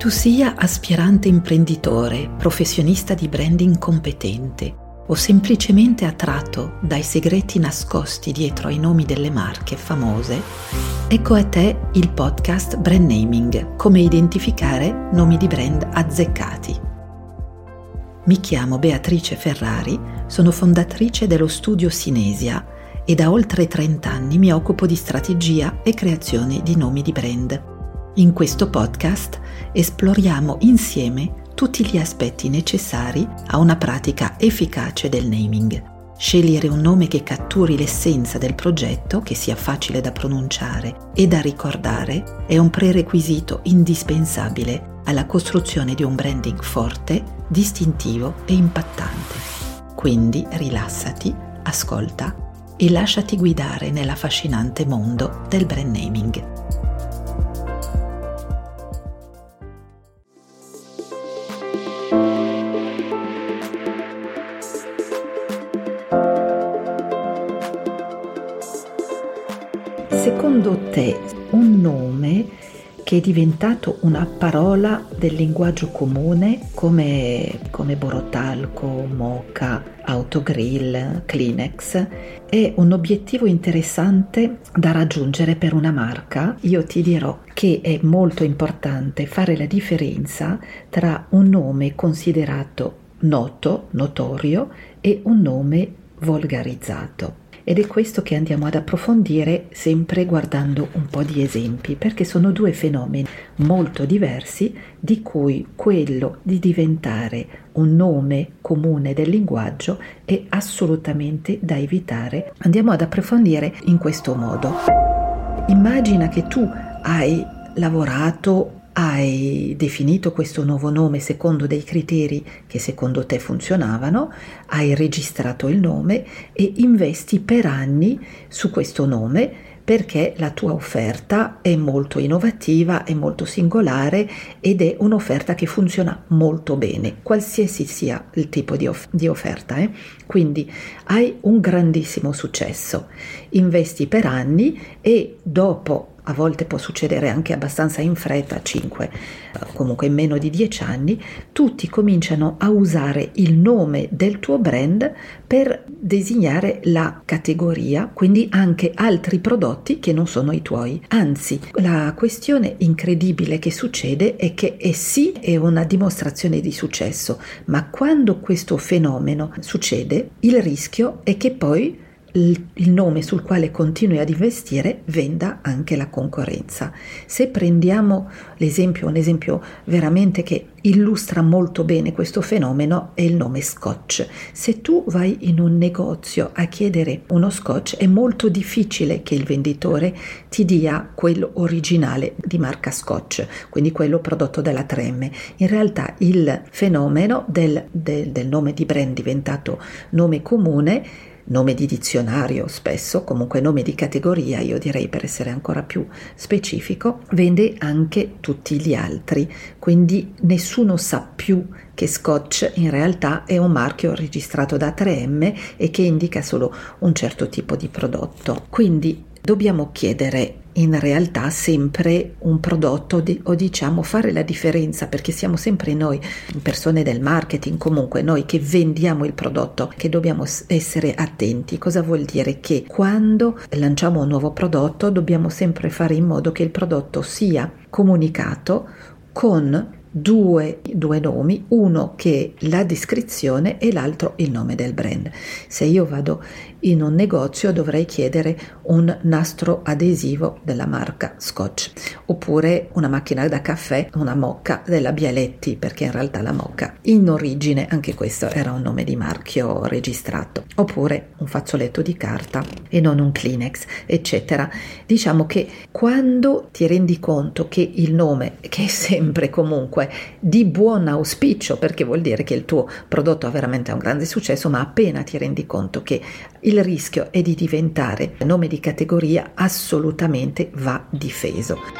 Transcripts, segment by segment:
tu sia aspirante imprenditore, professionista di branding competente o semplicemente attratto dai segreti nascosti dietro ai nomi delle marche famose, ecco a te il podcast Brand Naming, come identificare nomi di brand azzeccati. Mi chiamo Beatrice Ferrari, sono fondatrice dello studio Sinesia e da oltre 30 anni mi occupo di strategia e creazione di nomi di brand. In questo podcast esploriamo insieme tutti gli aspetti necessari a una pratica efficace del naming. Scegliere un nome che catturi l'essenza del progetto, che sia facile da pronunciare e da ricordare, è un prerequisito indispensabile alla costruzione di un branding forte, distintivo e impattante. Quindi rilassati, ascolta e lasciati guidare nell'affascinante mondo del brand naming. Secondo te un nome che è diventato una parola del linguaggio comune come, come Borotalco, Moca, Autogrill, Kleenex è un obiettivo interessante da raggiungere per una marca. Io ti dirò che è molto importante fare la differenza tra un nome considerato noto, notorio e un nome volgarizzato ed è questo che andiamo ad approfondire sempre guardando un po' di esempi, perché sono due fenomeni molto diversi di cui quello di diventare un nome comune del linguaggio è assolutamente da evitare. Andiamo ad approfondire in questo modo. Immagina che tu hai lavorato hai definito questo nuovo nome secondo dei criteri che secondo te funzionavano, hai registrato il nome e investi per anni su questo nome perché la tua offerta è molto innovativa, è molto singolare ed è un'offerta che funziona molto bene, qualsiasi sia il tipo di, off- di offerta. Eh? Quindi hai un grandissimo successo, investi per anni e dopo a volte può succedere anche abbastanza in fretta, 5, comunque in meno di 10 anni, tutti cominciano a usare il nome del tuo brand per designare la categoria, quindi anche altri prodotti che non sono i tuoi. Anzi, la questione incredibile che succede è che è sì è una dimostrazione di successo, ma quando questo fenomeno succede, il rischio è che poi il nome sul quale continui ad investire venda anche la concorrenza. Se prendiamo l'esempio, un esempio veramente che illustra molto bene questo fenomeno è il nome Scotch. Se tu vai in un negozio a chiedere uno Scotch è molto difficile che il venditore ti dia quello originale di marca Scotch, quindi quello prodotto dalla 3M. In realtà il fenomeno del, del, del nome di brand diventato nome comune nome di dizionario spesso, comunque nome di categoria, io direi per essere ancora più specifico, vende anche tutti gli altri, quindi nessuno sa più che Scotch in realtà è un marchio registrato da 3M e che indica solo un certo tipo di prodotto. Quindi dobbiamo chiedere in realtà sempre un prodotto di, o diciamo fare la differenza perché siamo sempre noi persone del marketing comunque noi che vendiamo il prodotto che dobbiamo essere attenti cosa vuol dire che quando lanciamo un nuovo prodotto dobbiamo sempre fare in modo che il prodotto sia comunicato con due, due, nomi, uno che la descrizione e l'altro il nome del brand. Se io vado in un negozio dovrei chiedere un nastro adesivo della marca Scotch oppure una macchina da caffè, una mocca della Bialetti perché in realtà la mocca in origine anche questo era un nome di marchio registrato oppure un fazzoletto di carta e non un Kleenex eccetera. Diciamo che quando ti rendi conto che il nome che è sempre comunque di buon auspicio perché vuol dire che il tuo prodotto ha veramente un grande successo ma appena ti rendi conto che il rischio è di diventare nome di categoria, assolutamente va difeso.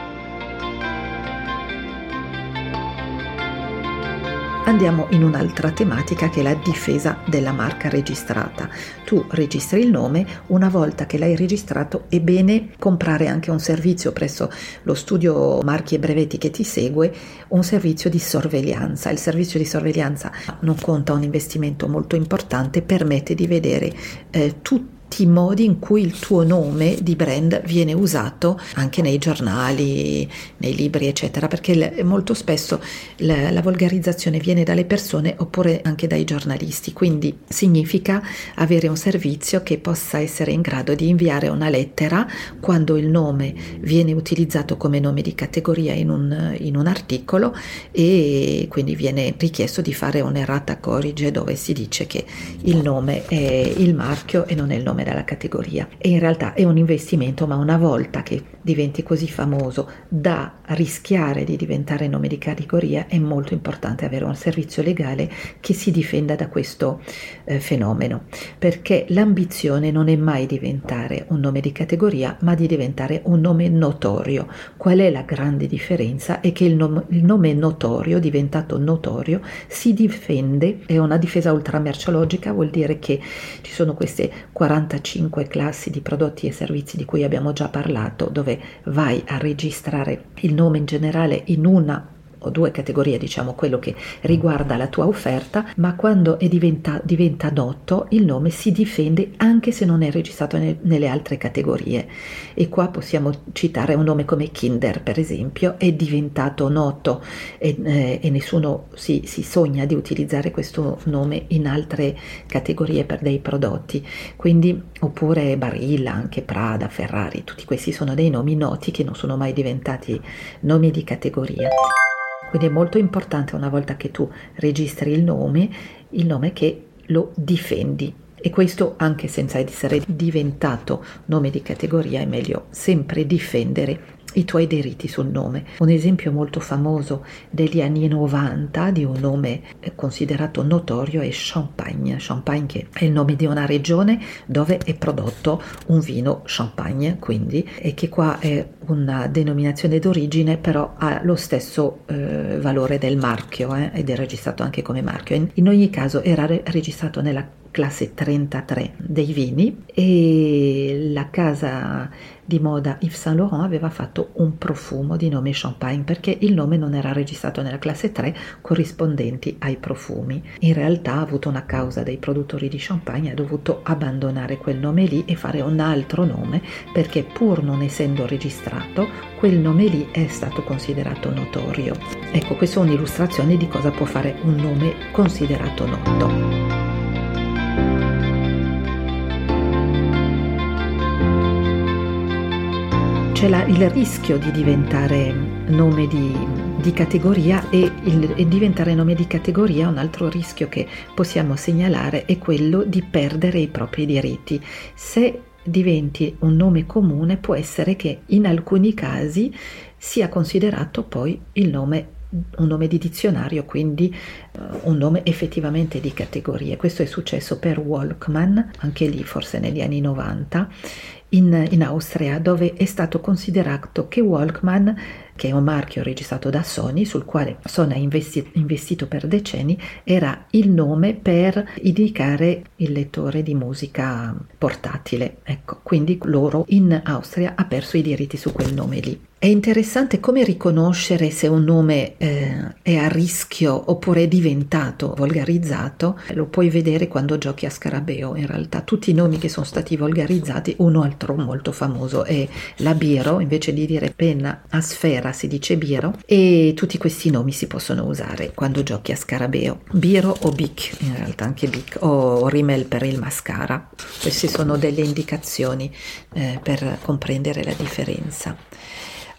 Andiamo in un'altra tematica che è la difesa della marca registrata. Tu registri il nome, una volta che l'hai registrato è bene comprare anche un servizio presso lo studio marchi e brevetti che ti segue, un servizio di sorveglianza. Il servizio di sorveglianza non conta un investimento molto importante, permette di vedere eh, tutti tutti i modi in cui il tuo nome di brand viene usato anche nei giornali, nei libri, eccetera, perché molto spesso la, la volgarizzazione viene dalle persone oppure anche dai giornalisti, quindi significa avere un servizio che possa essere in grado di inviare una lettera quando il nome viene utilizzato come nome di categoria in un, in un articolo e quindi viene richiesto di fare un'errata corrige dove si dice che il nome è il marchio e non è il nome dalla categoria. E in realtà è un investimento ma una volta che diventi così famoso da rischiare di diventare nome di categoria è molto importante avere un servizio legale che si difenda da questo eh, fenomeno perché l'ambizione non è mai diventare un nome di categoria ma di diventare un nome notorio. Qual è la grande differenza? È che il, nom- il nome notorio diventato notorio si difende è una difesa ultramerciologica vuol dire che ci sono queste 40 45 classi di prodotti e servizi di cui abbiamo già parlato, dove vai a registrare il nome in generale in una o due categorie, diciamo quello che riguarda la tua offerta, ma quando diventa, diventa, noto il nome si difende anche se non è registrato ne, nelle altre categorie. E qua possiamo citare un nome come Kinder, per esempio, è diventato noto e, eh, e nessuno si, si, sogna di utilizzare questo nome in altre categorie per dei prodotti. Quindi, oppure Barilla, anche Prada, Ferrari, tutti questi sono dei nomi noti che non sono mai diventati nomi di categoria. Quindi è molto importante una volta che tu registri il nome, il nome che lo difendi. E questo anche senza essere diventato nome di categoria è meglio sempre difendere i tuoi diritti sul nome. Un esempio molto famoso degli anni 90 di un nome eh, considerato notorio è Champagne. Champagne che è il nome di una regione dove è prodotto un vino Champagne, quindi, e che qua è una denominazione d'origine, però ha lo stesso eh, valore del marchio eh, ed è registrato anche come marchio. In, in ogni caso era re- registrato nella classe 33 dei vini e la casa di moda Yves Saint Laurent aveva fatto un profumo di nome Champagne perché il nome non era registrato nella classe 3 corrispondenti ai profumi. In realtà ha avuto una causa dei produttori di Champagne ha dovuto abbandonare quel nome lì e fare un altro nome perché pur non essendo registrato quel nome lì è stato considerato notorio. Ecco, questa è un'illustrazione di cosa può fare un nome considerato noto. C'è la, il rischio di diventare nome di, di categoria e, il, e diventare nome di categoria un altro rischio che possiamo segnalare è quello di perdere i propri diritti. Se diventi un nome comune può essere che in alcuni casi sia considerato poi il nome un nome di dizionario, quindi uh, un nome effettivamente di categorie. Questo è successo per Walkman, anche lì forse negli anni 90, in, in Austria, dove è stato considerato che Walkman che è un marchio registrato da Sony, sul quale Sony ha investi- investito per decenni, era il nome per indicare il lettore di musica portatile. Ecco, quindi loro in Austria ha perso i diritti su quel nome lì. È interessante come riconoscere se un nome eh, è a rischio oppure è diventato volgarizzato. Lo puoi vedere quando giochi a scarabeo. In realtà tutti i nomi che sono stati volgarizzati, uno altro molto famoso è la Biro, invece di dire penna a sfera si dice Biro e tutti questi nomi si possono usare quando giochi a scarabeo. Biro o Bic, in realtà anche Bic, o Rimmel per il mascara. Queste sono delle indicazioni eh, per comprendere la differenza.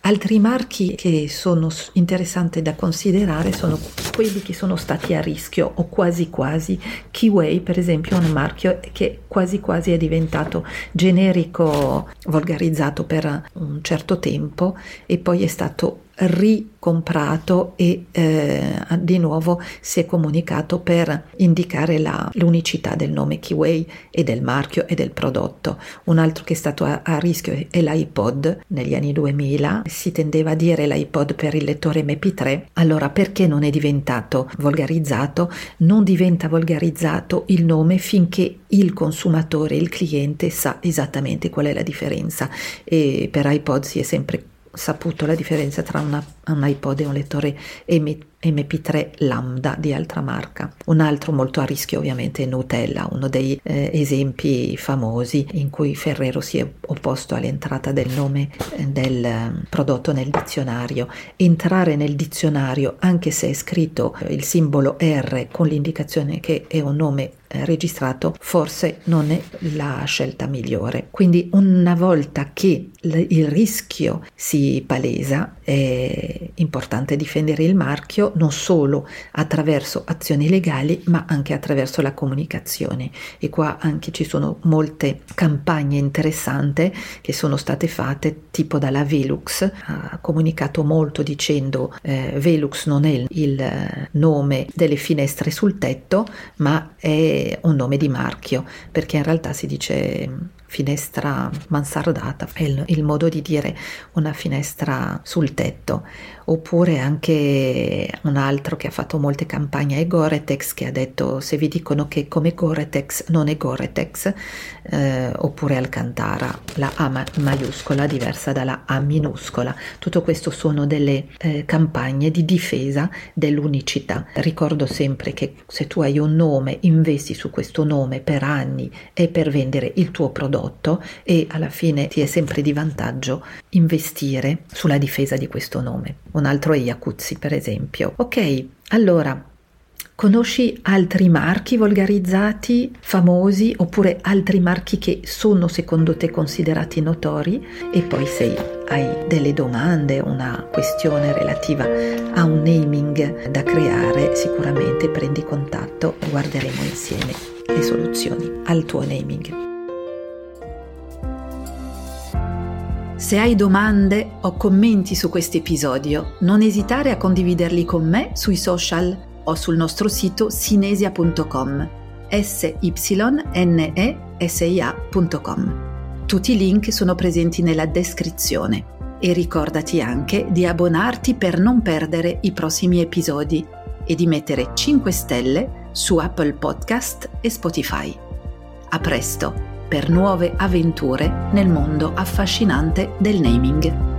Altri marchi che sono interessanti da considerare sono quelli che sono stati a rischio o quasi quasi. Kiway, per esempio, è un marchio che quasi quasi è diventato generico, volgarizzato per un certo tempo e poi è stato ricomprato e eh, di nuovo si è comunicato per indicare la, l'unicità del nome Kiway e del marchio e del prodotto. Un altro che è stato a, a, rischio è l'iPod. Negli anni 2000 si tendeva a dire l'iPod per il lettore MP3. Allora perché non è diventato volgarizzato, non diventa volgarizzato il nome finché il consumatore, il cliente sa esattamente qual è la differenza e per iPod si è sempre saputo la differenza tra una, un iPod e un lettore MP MP3 Lambda di altra marca. Un altro molto a rischio ovviamente è Nutella, uno dei eh, esempi famosi in cui Ferrero si è opposto all'entrata del nome eh, del eh, prodotto nel dizionario. Entrare nel dizionario anche se è scritto eh, il simbolo R con l'indicazione che è un nome eh, registrato forse non è la scelta migliore. Quindi una volta che il rischio si palesa è importante difendere il marchio non solo attraverso azioni legali ma anche attraverso la comunicazione. E qua anche ci sono molte campagne interessanti che sono state fatte tipo dalla Velux. Ha comunicato molto dicendo eh, Velux non è il nome delle finestre sul tetto ma è un nome di marchio perché in realtà si dice finestra mansardata, è il, il, modo di dire una finestra sul tetto, oppure anche un altro che ha fatto molte campagne è Goretex che ha detto se vi dicono che come Goretex non è Goretex, eh, oppure Alcantara, la A maiuscola diversa dalla A minuscola. Tutto questo sono delle eh, campagne di difesa dell'unicità. Ricordo sempre che se tu hai un nome, investi su questo nome per anni e per vendere il tuo prodotto, prodotto e alla fine ti è sempre di vantaggio investire sulla difesa di questo nome. Un altro è Iacuzzi, per esempio. Ok, allora Conosci altri marchi volgarizzati, famosi, oppure altri marchi che sono secondo te considerati notori? E poi se hai delle domande, una questione relativa a un naming da creare, sicuramente prendi contatto e guarderemo insieme le soluzioni al tuo naming. Se hai domande o commenti su questo episodio, non esitare a condividerli con me sui social o sul nostro sito sinesia.com s y n e s i a.com. Tutti i link sono presenti nella descrizione e ricordati anche di abbonarti per non perdere i prossimi episodi e di mettere 5 stelle su Apple Podcast e Spotify. A presto! Per nuove avventure nel mondo affascinante del naming.